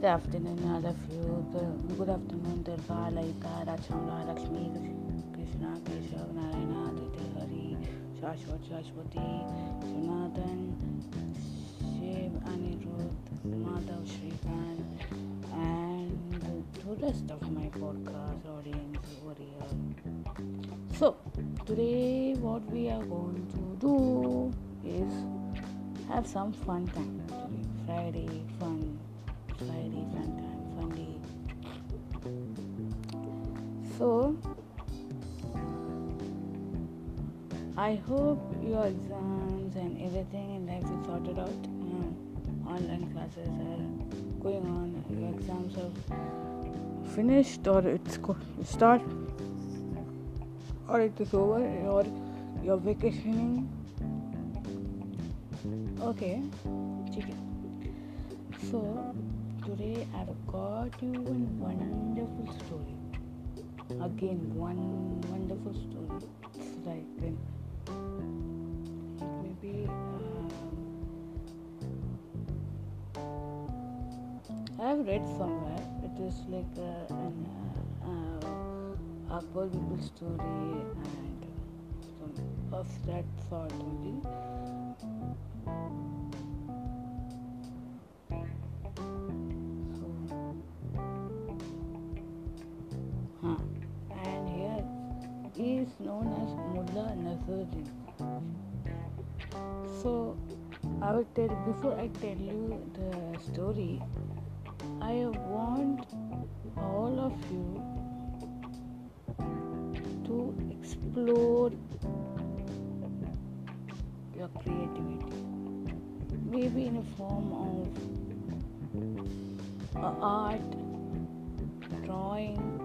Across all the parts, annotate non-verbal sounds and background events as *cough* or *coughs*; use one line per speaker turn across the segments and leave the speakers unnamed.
Good afternoon, all of you. Good, afternoon, Durga, Laika, Rachamla, Lakshmi, Krishna, Keshav, Narayana, Aditi, Hari, Shashwat, Shashwati, Janardhan, Shiv, Anirudh, Madhav, Shrikant, and the rest of my podcast audience over here. So, today, what we are going to do is have some fun time. Friday, fun Time. So, I hope your exams and everything in life is sorted out. You online classes are going on. Your exams are finished, or it's start, or it is over, or you're vacationing. Okay, today I've got you one wonderful story. Again, one wonderful story. It's like then maybe um, I've read somewhere. It is like uh, an uh, Bible story and some of that sort maybe. Tell before I tell you the story, I want all of you to explore your creativity, maybe in a form of art, drawing,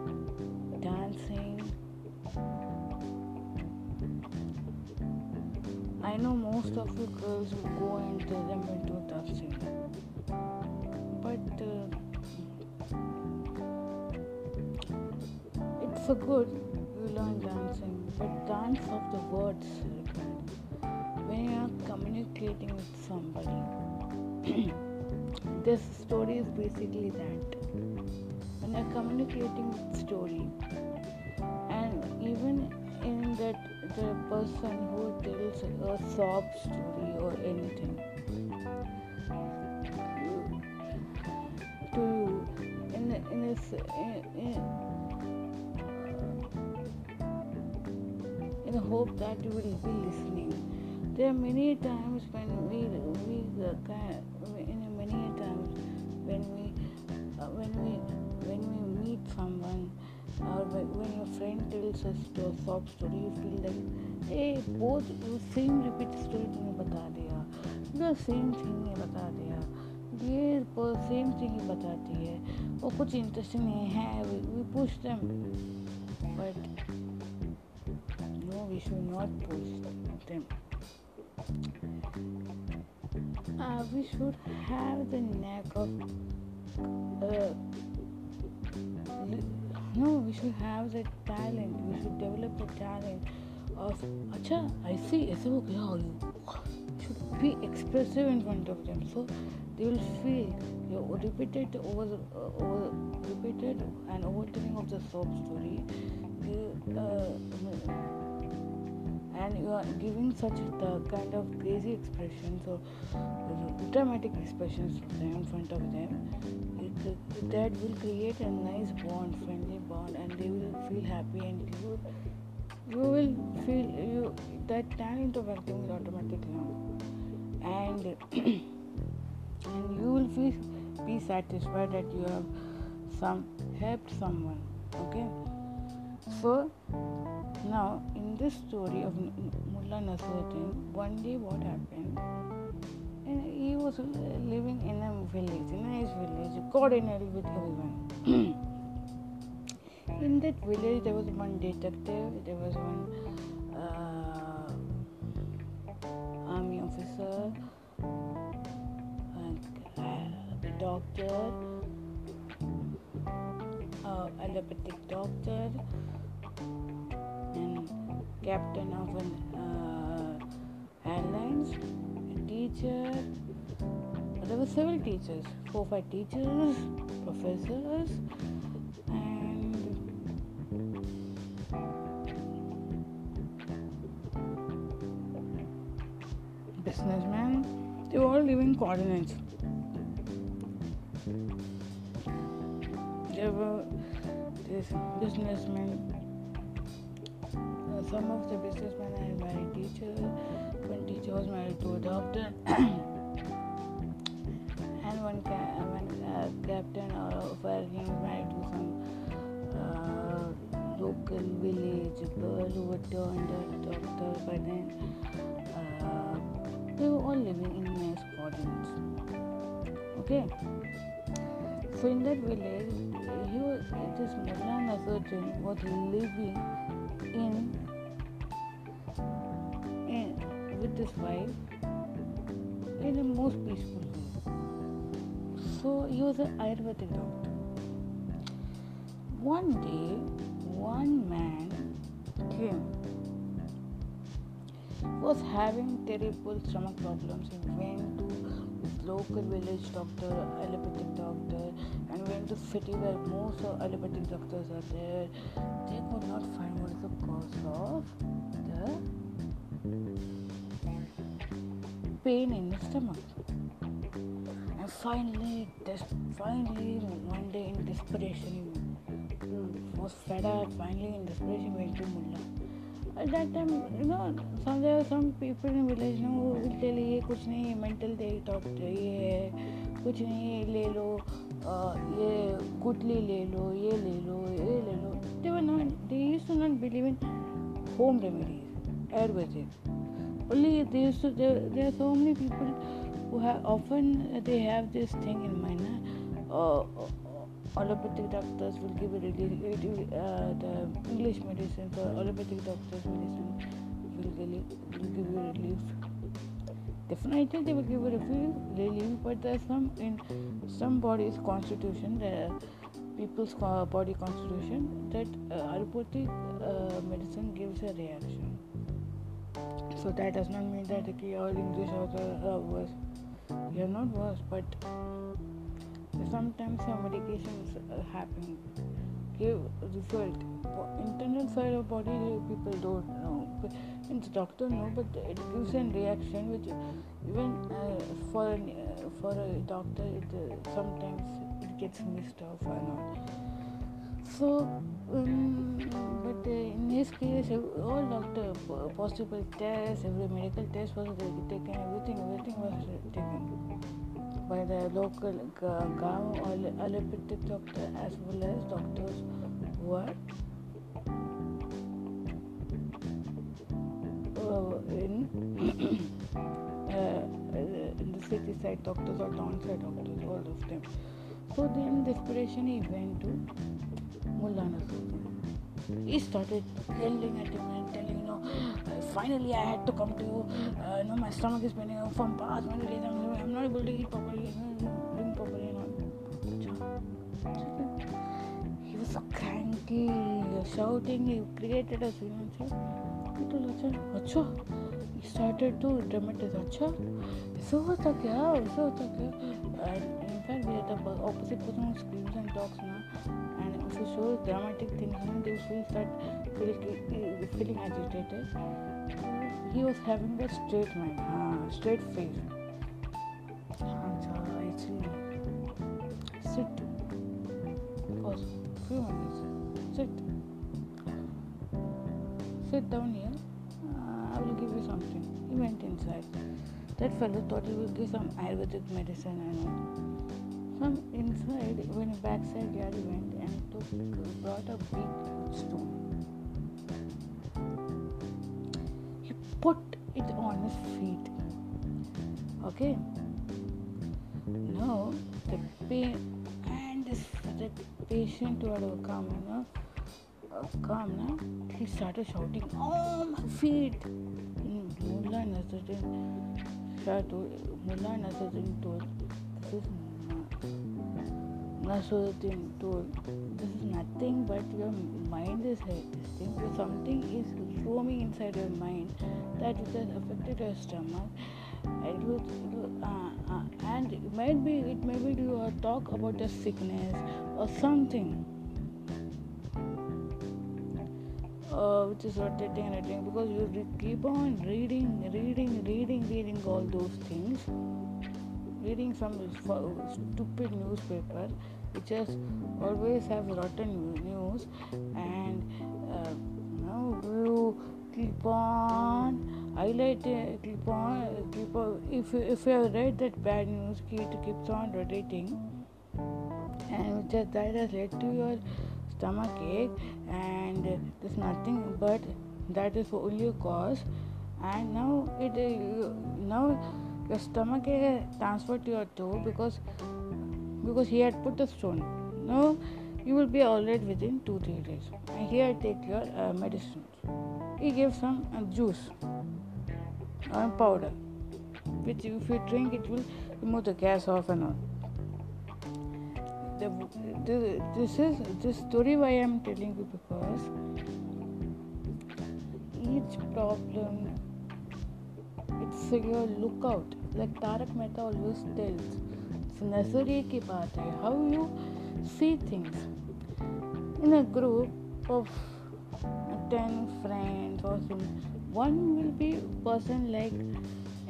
I know most of you girls will go and tell them into dancing, but uh, it's a good you learn dancing, but dance of the words when you are communicating with somebody. *clears throat* this story is basically that when you're communicating with story and even that the person who tells a sob story or anything to you in a, in a, in, in hope that you will be listening. There are many times when we we uh, when your friend tells us a sob story you feel like hey both same repeat story तूने बता दिया the same thing ये बता दिया ये same thing he बताती है वो कुछ इंटरेस्टिंग नहीं है we push them but no we should not push them uh, we should have the knack of uh, no we should have the talent. We should develop the talent of acha i see it's okay how you should be expressive in front of them. So they will feel your repeated over, uh, over repeated and overturning of the sob story. Uh, and you are giving such the kind of crazy expressions or dramatic expressions in front of them that will create a nice bond friendly bond and they will feel happy and you you will feel you that talent of acting will automatically and *clears throat* and you will feel be satisfied that you have some helped someone okay? So now in this story of Mullah Nasruddin one day what happened and he was living in a village a nice village coordinated with everyone. *clears throat* In that village there was one detective there was one uh, army officer and uh, a doctor uh, allopathic doctor and captain of an uh, airlines. a teacher there were several teachers, four five teachers, professors, and businessmen. They were all living coordinates. There were this businessmen. Uh, some of the businessmen had married teachers. One teacher was married to a doctor. and one, ca- one uh, captain fire king was married to some uh, local village girl who was turned a doctor by then. Uh, they were all living in nice coordinates. Okay. So in that village, he was, this Mullah Nasruddin was living in, in with wife in a most peaceful way. So he was an Ayurvedic doctor. One day, one man came was having terrible stomach problems and went to his local village doctor, allopathic doctor, and went to city where most allopathic doctors are there. They could not find pain in the stomach. And finally, des- finally, one day in desperation, he was fed up. Finally, in desperation, went to Mullah. At that time, you know, some there are some people in village you know, who will tell ये कुछ नहीं mental दे doctor ये है कुछ नहीं ले लो आ, ये गुटली ले लो ये ले लो ये ले लो they were not they used to not believe in home remedies Ayurvedic only they used to there, there are so many people who have often they have this thing in mind uh, allopathic doctors will give a uh, the english medicine for allopathic doctors medicine will, give- will give you relief. Definitely they will give you relief, but there's some in some bodies constitution the people's body constitution that uh, allopathic uh, medicine gives a reaction so that does not mean that okay, all English are uh, worse. They are not worse, but sometimes some medications uh, happen give result. Internal side of body people don't know. And the doctor know, but it gives a reaction which even uh, for an, uh, for a doctor it uh, sometimes it gets missed off or not. So, um, but uh, in his case, all doctor possible tests, every medical test was taken, everything, everything was taken by the local ga- Gaon or allopathic doctor as well as doctors who are uh, in *coughs* uh, in the city side doctors or town side doctors, all of them. So then desperation he went to Mullah Nasruddin. He started yelling at him and telling, you know, "Uh, finally I had to come to you. Uh, you know, my stomach is paining from past many days. I'm, I'm not able to eat properly, drink properly and all. He was so cranky, shouting, he created a scene and said, told Acha, Acha. He started to dramatize, Acha. ऐसा होता क्या ऐसा होता क्या fact the, the opposite person who screams and talks now and if you show dramatic things know, they will start feeling, feeling agitated. He was having a straight mind ah, straight face. Sit. Pause. Few minutes sit. Sit down here. Uh, I will give you something. He went inside that fellow thought he would give some Ayurvedic medicine and all. Some inside, when backside Gary went and took, brought a big stone. He put it on his feet. Okay. Now the pain and this the patient who had come, you know, come now, he started shouting, "Oh my feet!" Mm, Mullah Nasruddin This is told, this is nothing but your mind is resisting. So something is roaming inside your mind that it has affected your stomach will, it uh, uh, and it might be it may be to uh, talk about a sickness or something. Uh, which is rotating and rotating because you re- keep on reading, reading, reading, reading all those things, reading some stupid newspaper which just always have rotten news. And uh, now you keep on highlighting keep on keep on if you, if you have read that bad news it keeps on rotating. And just that has led to your stomach ache and there's nothing but that is only a cause and now it uh, now your stomach ache transferred to your toe because because he had put the stone. Now you will be alright within two three days. And here take your uh, medicines. He gave some uh, juice or powder, which if you drink it will remove the gas off and all the, the, this is this story why I'm telling you because each problem it's your lookout like Tarak Mehta always tells it's necessary. ki baat hai how you see things in a group of 10 friends or something one will be person like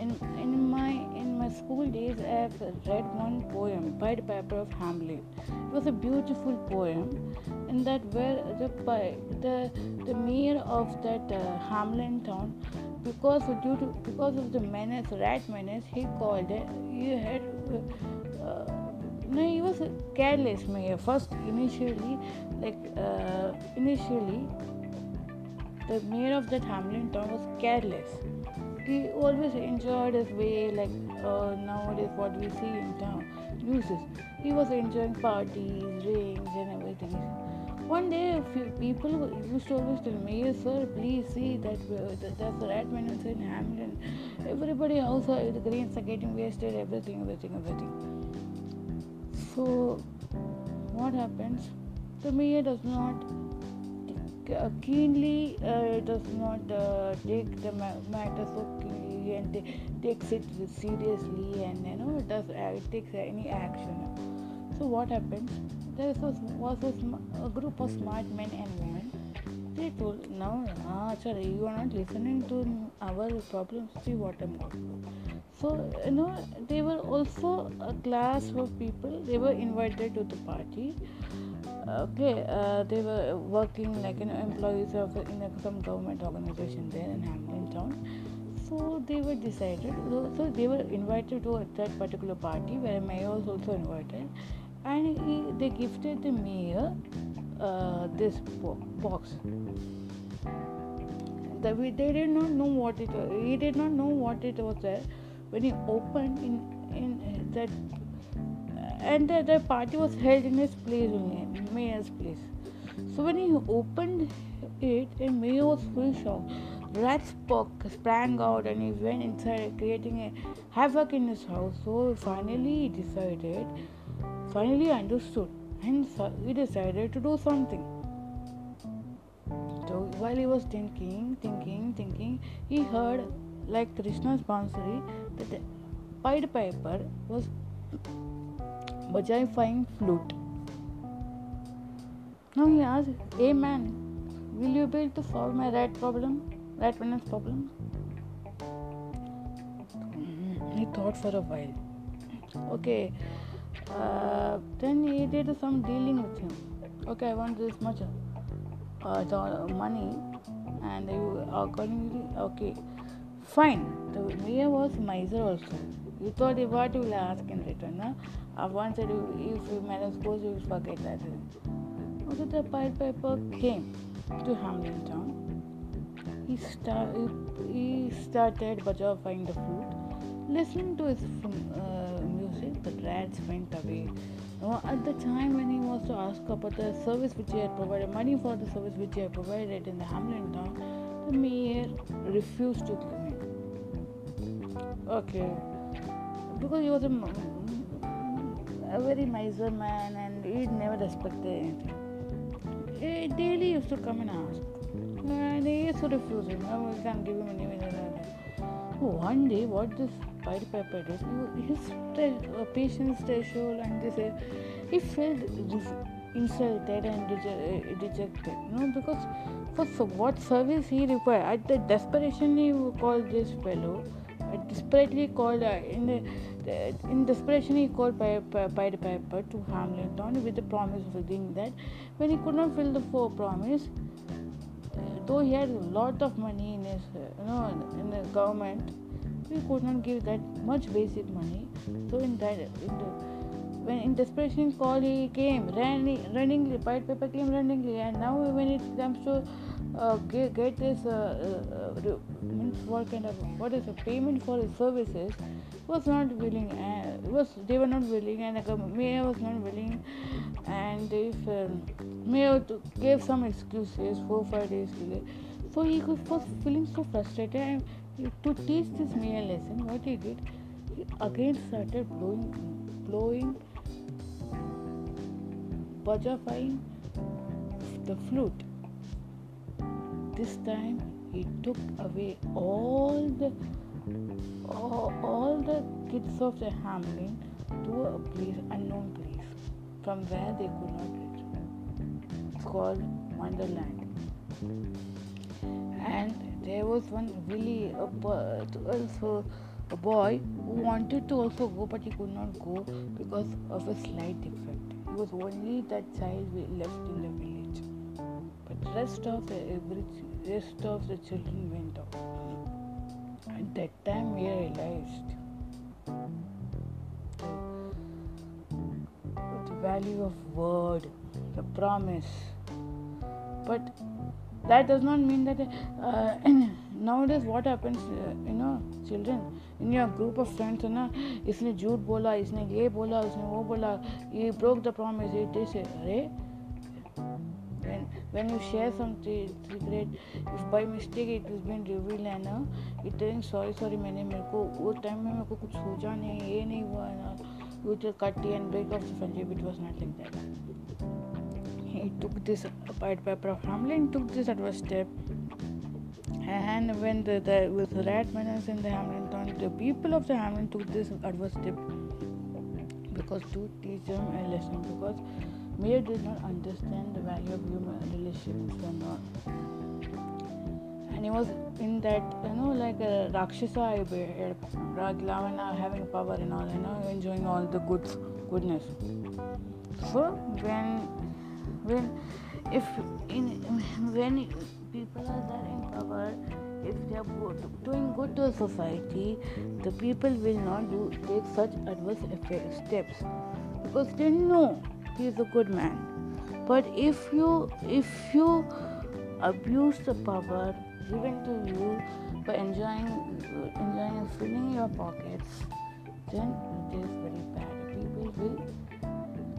in in my in my school days i have read one poem by the paper of hamlet it was a beautiful poem and that where the the the mayor of that uh, hamlin town because due to because of the menace rat menace he called it he had uh, uh, no, he was careless mayor. First, initially, like uh, initially, the mayor of that Hamlin town was careless. He always enjoyed his way, like uh, nowadays what we see in town uses. He was enjoying parties, rings, and everything. One day, a few people used to always tell me, sir, please see that uh, there's a rat menace in Hamlin. Everybody else, the greens are getting wasted, everything, everything, everything. So, what happens? The mayor does not keenly uh, does not uh, take the matter so keenly and takes it seriously and you know does uh, it takes any action. So what happens? There was, was a, sm- a group of smart men and women. They told, "Now, ah, sorry, you are not listening to our problems. See what I'm going." so you know they were also a class of people they were invited to the party okay uh, they were working like you know employees of in some government organization there in hamilton town. So they were decided so, so, they were invited to a, that particular party where mayor was also invited. And he, they gifted the mayor uh, this box. The, they did not know what it was he did not know what it was there. When he opened in in that and the, the party was held in his place only mayor's place. So when he opened it and mayor was full shock. Rats sprang out and he went inside creating a havoc in his house. So finally he decided finally understood and he decided to do something. So while he was thinking thinking thinking he heard like Krishna's Bansuri, that the Pied Piper was fine flute. Now he asked, Hey man, will you be able to solve my rat problem? Rat menace problem? He thought for a while. Okay, uh, then he did some dealing with him. Okay, I want this much uh, money, and you accordingly, okay Fine, the mayor was miser also. You thought what you will ask in return. Huh? Uh, once if you manage goes, you will forget that. Also, the Pied Piper came to Hamlin town. He, start, he started bajafying the flute. Listening to his uh, music, the rats went away. Uh, at the time when he was to ask about the service which he had provided, money for the service which he had provided in the Hamlin town, the mayor refused to give him. Okay, because he was a, a very miser man and he never respected anything. He daily used to come and ask, and he used to refuse him. No, we can't give him any. One day, what this Pied Piper did, his uh, patience threshold and this, uh, he felt insulted and uh, dejected. You know, because for what service he required, at the desperation he called this fellow, desperately called uh, in in desperation he called Pied Piper to Hamilton with the promise of doing that. When he could not fill the four promise, though he had a lot of money in his you know in the government he could not give that much basic money so in that in the, when in desperation call he came running runningly Pied Piper came runningly and now when it comes to uh, get, get this uh, uh, what kind of what is a payment for his services was not willing and was they were not willing and the mayor was not willing and if um, mayor gave some excuses four five days delay so he was feeling so frustrated and to teach this mayor a lesson what he did he again started blowing blowing bajafying the flute this time he took away all the all, all the kids of the Hamlin to a place unknown place from where they could not reach. It's called Wonderland. And there was one really a, also a boy who wanted to also go, but he could not go because of a slight defect. Was only that child we left in the village, but rest of the rest of the children went off. At that time, we realized the value of word, the promise. But that does not mean that uh, *clears throat* nowadays what happens, uh, you know, children in your group of friends, है ना इसने झूठ बोला इसने ये बोला उसने वो बोला ये the promise ये this अरे when when you share some secret if by mistake it has been revealed uh, it telling sorry sorry मैंने मेरे को वो टाइम में मेरे को कुछ सूझा नहीं ये नहीं हुआ ना will cut and break off the friendship it was not like that he took this Pied Piper of Hamlin took this adverse step and when the, the with rat menace in the Hamilton, the people of the Hamlin took this adverse step because to teach them a lesson because Mayor did not understand the value of human relationships and all. And he was in that, you know, like a Rakshasa Raglavana having power and all, you know, enjoying all the good goodness. So when when if in when people are there in power, if they are doing good to society, the people will not do take such adverse steps. Because they know he is a good man. But if you if you abuse the power given to you by enjoying enjoying filling your pockets then it is very bad. People will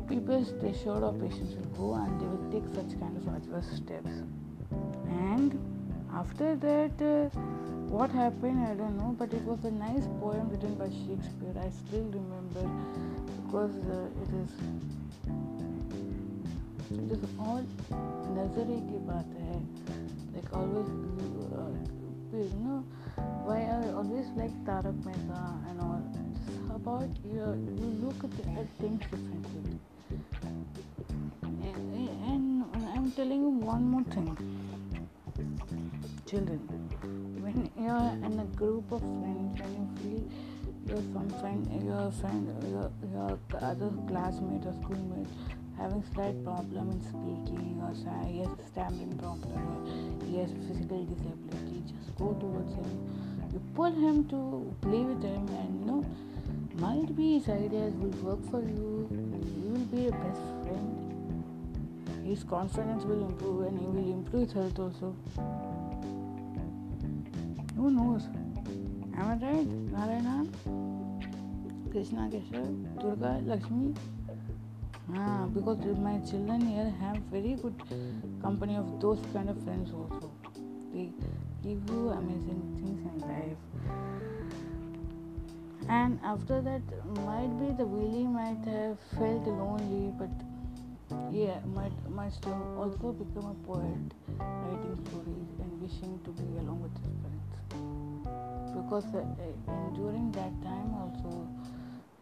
people they of patience will go and they will take such kind of adverse steps and after that uh, what happened i don't know but it was a nice poem written by shakespeare. I still remember because uh, it is it is all nazari ki baat hai. Like always uh, you know why I always like Tarak Mehta and all. It's about you, you look at, at things differently. And, and I'm telling you one more thing children when you're in a group of friends when you feel your some friend your friend your, your other classmate or schoolmate having slight problem in speaking or has stammering problem or has physical disability, just go towards him. You pull him to play with him and you know might be his ideas will work for you. You will be a best friend. His confidence will improve and he will improve his health also. Who knows? Am I right? Narayana? Krishna Keshav, Durga, Lakshmi, Ah, because my children here have very good company of those kind of friends also. They give you amazing things in life. And after that, might be the Willie might have felt lonely, but yeah, might might also become a poet, writing stories and wishing to be along with his friends. Because uh, in, during that time also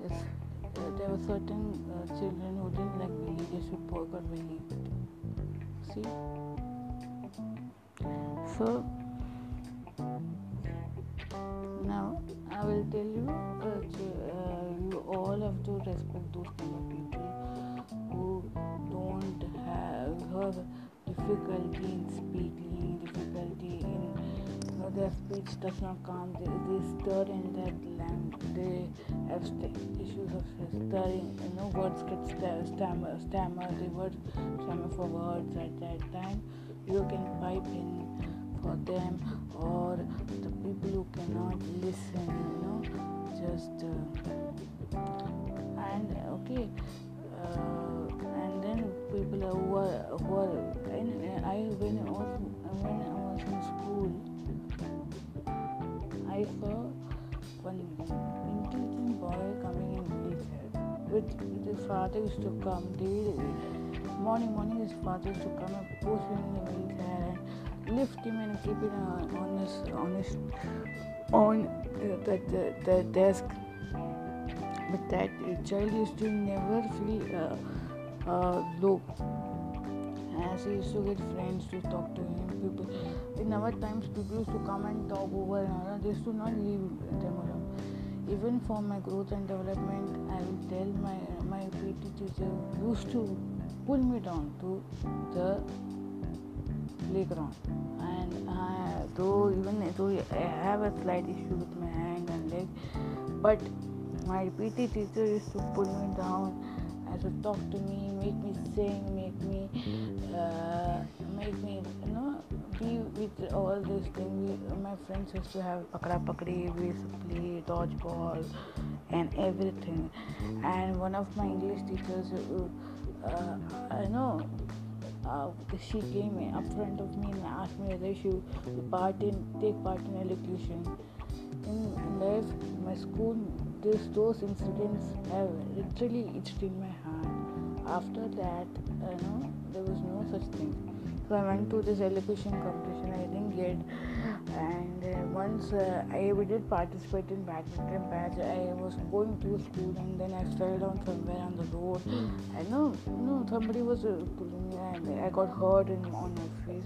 uh, there were certain uh, children who didn't like Willy, they should boycott Willy. See? So now I will tell you, uh, you all have to respect those kind of people who don't have, have difficulty in speaking, difficulty in their speech does not come. They, they stir in that language. They have st- issues of stirring. You know, words get st- stammer, stammer. The words stammer for words at that time. You can pipe in for them or the people who cannot listen you know just uh, and okay uh, and then people who are who are and I when I was when I was in school I saw one intelligent boy coming in with, with his father used to come daily morning morning his father used to come and push him in the wheelchair and lift him and keep it on his on his on uh, the, the, the desk. But that child used to never feel uh, uh, low. As he used to get friends to talk to him, people in our times people used to come and talk over and over. They used to not leave them alone. Even for my growth and development, I will tell my my PT teacher used to pull me down to the playground and I, though even though I have a slight issue with my hand and leg but my PT teacher used to pull me down and to talk to me make me sing make me uh, make me you know be with all these things my friends used to have pakra pakri we used to play dodgeball and everything and one of my English teachers uh, uh, I know uh, she came in up front of me and asked me whether she would part in, take part in elocution. In life, my school, this, those incidents have literally itched in my heart. After that, you know, there was no such thing. So I went to this elocution competition. I didn't get, and uh, once uh, I did participate in badminton match. I was going to school, and then I fell down somewhere on the road. I know, no, somebody was uh, pulling me, and I got hurt in, on my face.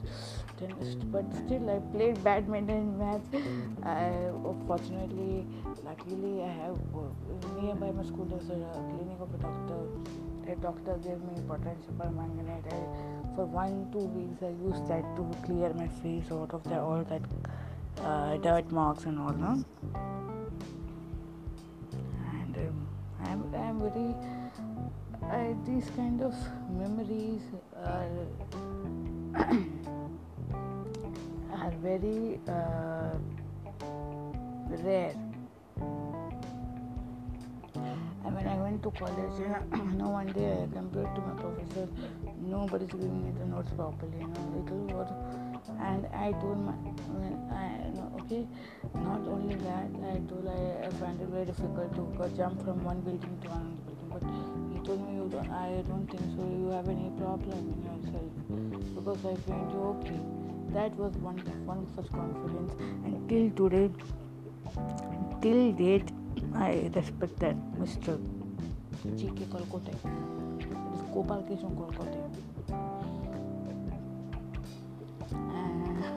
Then, but still, I played badminton match. I, fortunately, luckily, I have uh, nearby my school. There's a clinic of a doctor. The doctor gave me potential permanganate. I, for one two weeks I used that to clear my face out of the all that uh, dirt marks and all no? and um, I'm, I'm very I, these kind of memories are are very uh, rare when I went to college, you *clears throat* know, one day I compared to my professor, nobody's giving me the notes properly, you know, little what. And I told my, when I, okay, not only that, I told I, I find it very difficult to go, jump from one building to another building. But he told me, you don't, I don't think so, you have any problem in yourself because I find you okay. That was one, one such confidence. And till today, till date, I respect that Mr. G.K. Kolkote. It is Gopal Krishnan Kolkote.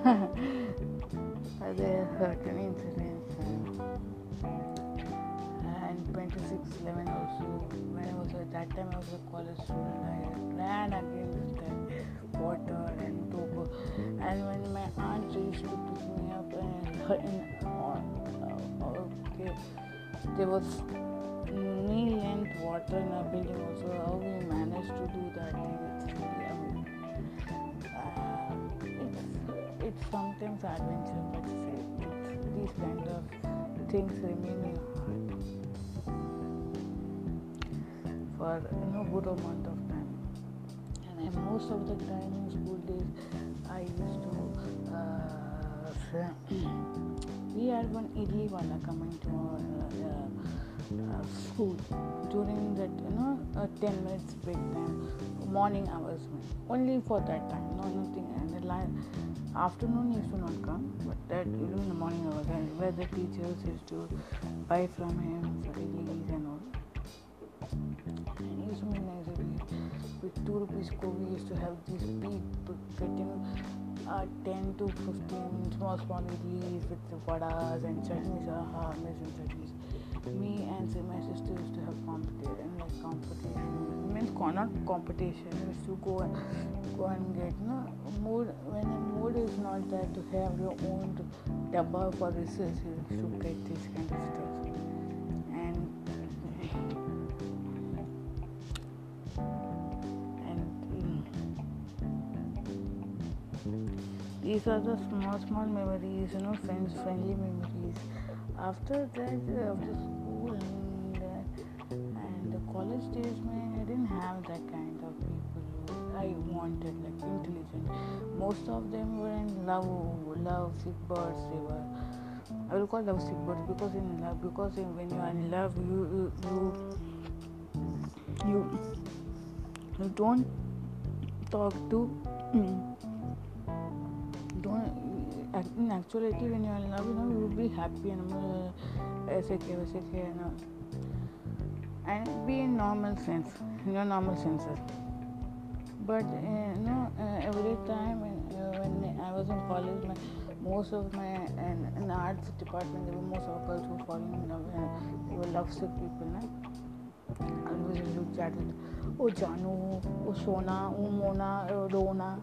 *laughs* Uh, there are certain incidents. Uh, and 2611 also, when I was at that time, I was a college student. I ran against that water and took. And when my aunt used to pick me up and, hurt *laughs* and uh, okay there was knee length water in our building also how we managed to do that it's really uh, it's it's sometimes adventure but it's, these kind of things remain in heart for you know good amount of time. And most of the time in school days I used to uh, we had one idli wala coming to our uh, uh, school during that you know a 10 minutes break time, morning hours, only for that time, no nothing. And the line, afternoon used to not come, but that you know in the morning hours, and where the teachers used to buy from him for and all. And used to make nice with two rupees ko we used to have these people getting uh, 10 to 15 small idlis with vadas and chutneys, aha, amazing chutneys. Me and my sister used to have competition, like competition, means not competition, we used to go and go and get, no, mood, when the mood is not there to have your own dabba for research, you used to get this kind of stuff. These are the small small memories you know friends friendly memories. After that uh, after school and, uh, and the college days man i didn't have that kind of people i wanted like intelligent. Most of them were in love love sick birds. They were i will call love sick birds because in love because in, when you are in love you you you, you, don't talk to mm, in actuality when you're in love you know you will be happy and ऐसे के वैसे के you know and be in normal sense in your normal senses but uh, you know uh, every time when, uh, when I was in college my most of my in, in the arts department there were most of girls who were falling in love and they were lovesick people na? and we used to chat with oh Janu oh Sona oh Mona oh Dona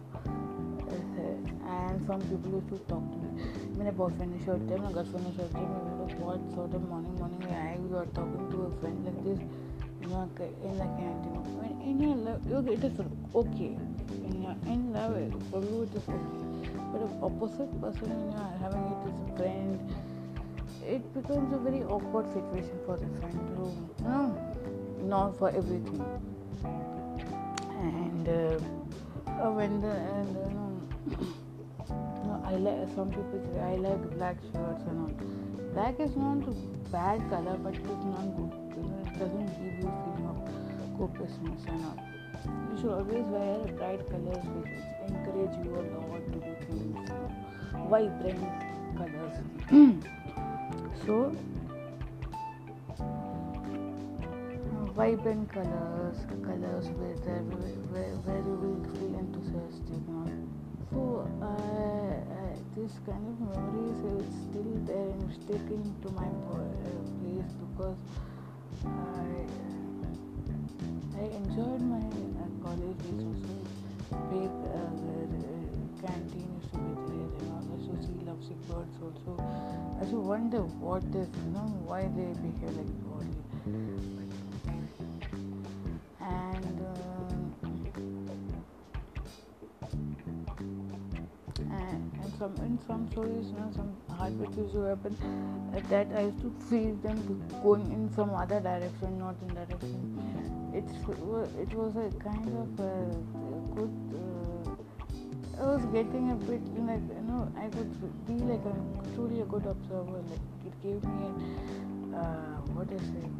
and some people used to talk to me मेरे boyfriend ने shirt है मेरा girlfriend ने shirt है मैं बोला बहुत sort of morning morning I you are talking to a friend like this you know in the canteen when in your love okay, it is okay in your in love for you it is okay but the opposite person when you are having it as a friend it becomes a very awkward situation for the friend to you know not for everything and uh, when the and you know no, I like some people say I like black shirts and all. Black is not a bad color, but it is not good. You know, it doesn't give you feeling of copiousness and all. You should always wear bright colors which encourage you a lot to do things. Vibrant colors. *clears throat* so vibrant colors, colors where, where, where you will feel enthusiastic. So uh, uh, this kind of memories is still there and sticking to my uh, place because I I enjoyed my uh, college days also. Big uh, canteen used to be there and to see lovesick birds also. I used to wonder what is you know why they behave like that. Some stories, you know, some heartbreaks used to happen. Uh, that I used to feel them going in some other direction, not in direction. It's it was a kind of a good. Uh, I was getting a bit like you know I could be like a truly a good observer. Like it gave me an uh, what is it?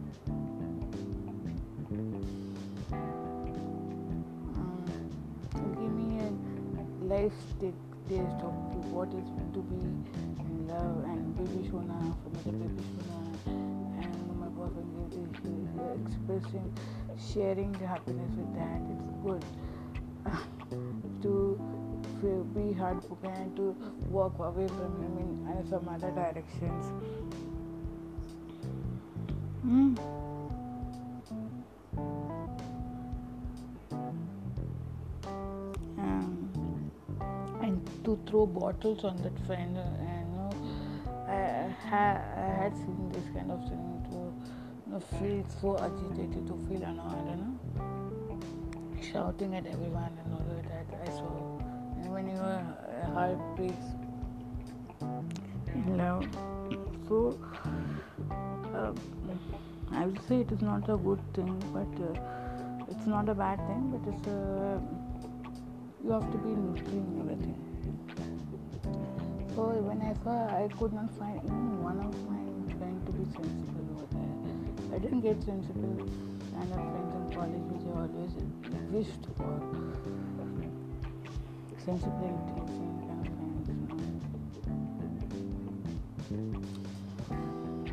Um, give me a life stick taste of what is to be in love and baby Shona for me baby Shona and my boyfriend is expressing sharing the happiness with that. It's good. *laughs* To feel, be heartbroken and to walk away from him in some other directions. Mm. To throw bottles on that friend and you know, I, I had seen this kind of thing to you know, feel so agitated to feel annoyed you know. Shouting at everyone and all that I saw. And when your heart breaks in love so uh, I would say it is not a good thing but uh, it's not a bad thing but it's a uh, you have to be in everything so when I could not find one of my friends to be sensible over there. I didn't get sensible, kind of friends in college which I always wished for. Sensible intelligent kind of friends,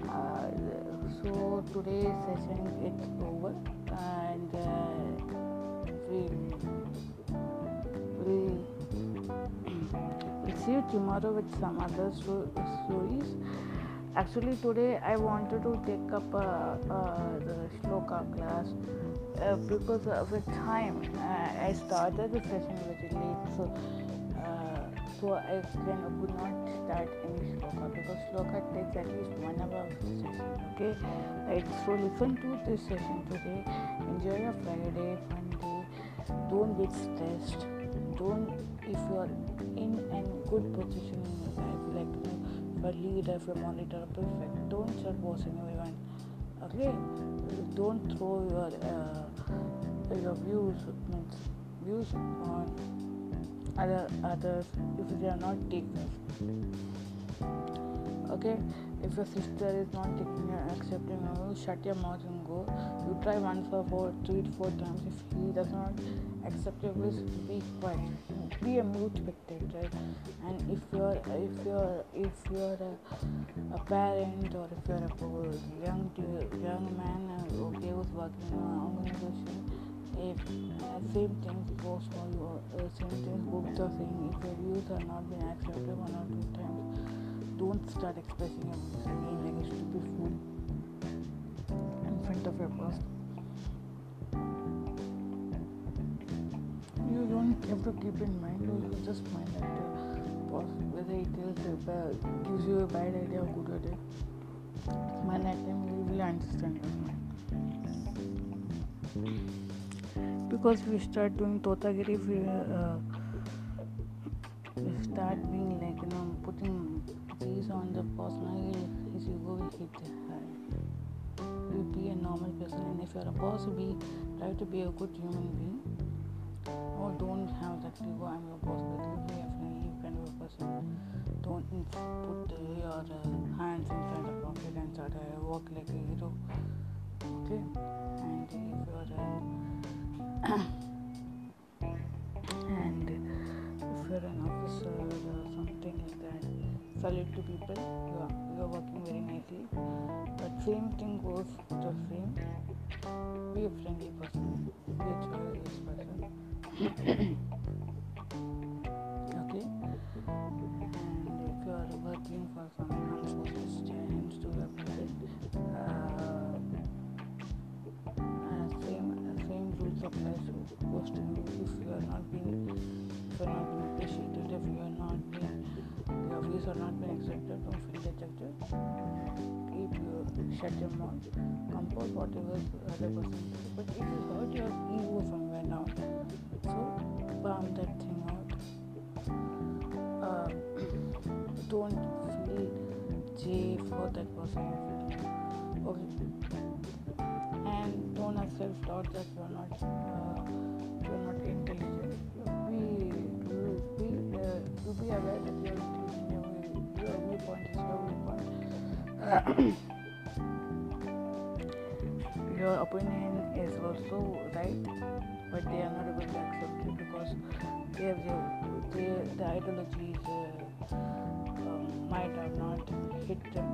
uh, so today's session it's over and uh, we see you tomorrow with some other stories. Actually today I wanted to take up uh, uh, the shloka class uh, because of the time uh, I started the session very late so uh, so I can, could not start any shloka because shloka takes at least one hour of the session okay? Right so listen to this session today. Enjoy your Friday fun day. Don't get stressed don't if you are in a good position in your life like a leader, a monitor, perfect. Don't bossing everyone. Okay? Don't throw your uh, your views means views on other others if they are not takers. Okay? If your sister is not taking you accepting you, shut your mouth and go. You try once or four, three to four times. If he does not accept your wish, be quiet. Be a mute spectator. And if you're if you're if you're a, a parent or if you're a young young man uh, okay who's working in an organization, if uh, same thing goes for you, uh, same thing books are saying if your views are not being accepted one or two times don't start expressing your again like a fool in front of your boss. You don't have to keep in mind, you just mind that your boss, whether it tells you, gives you a bad idea or good idea. Man, that time you will understand your mind. Because we start doing Totagiri, we, uh, we start these on the personal his ego will high. You be a normal person, and if you're a boss, be try to be a good human being. Or don't have that ego. I'm your boss, but you be a friendly kind of a person. Don't put your uh, hands inside the pocket and start uh, walk like a hero. Okay, and if you're uh, *coughs* and if you're an officer or something like that salute to people. You are, you are working very nicely. But same thing goes the same. Be a friendly person. Be a joyous person. *coughs* Okay? And if you are working for some non-focused change to represent uh, uh, same uh, same rules apply. To you if you are not being if you are not being appreciated if you are not being your views are not being accepted, don't feel dejected. Keep your shut your mouth. Compose whatever other person says. But if you hurt your ego somewhere now, so bomb that thing out. Uh, *clears throat* don't feel J for that person. Okay. And don't have self-doubt that you are not uh, you are not intelligent. Be be uh, be aware that you are *coughs* your opinion is also right, but they are not able to accept it because they have their, the ideologies uh, um, might have not hit them.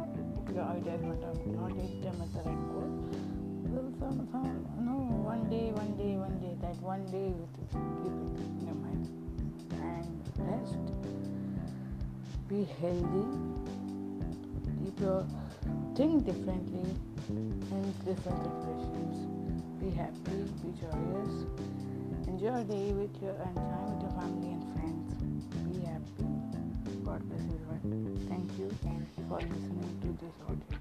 Your ideas might have not hit them at the right course. Well, some, some, no, one day, one day, one day, that one day you keep it in your mind. And rest, be healthy, your think differently in different situations. Be happy, be joyous, enjoy your day with your and time with your family and friends. Be happy. God bless everyone. Thank you for listening to this audio.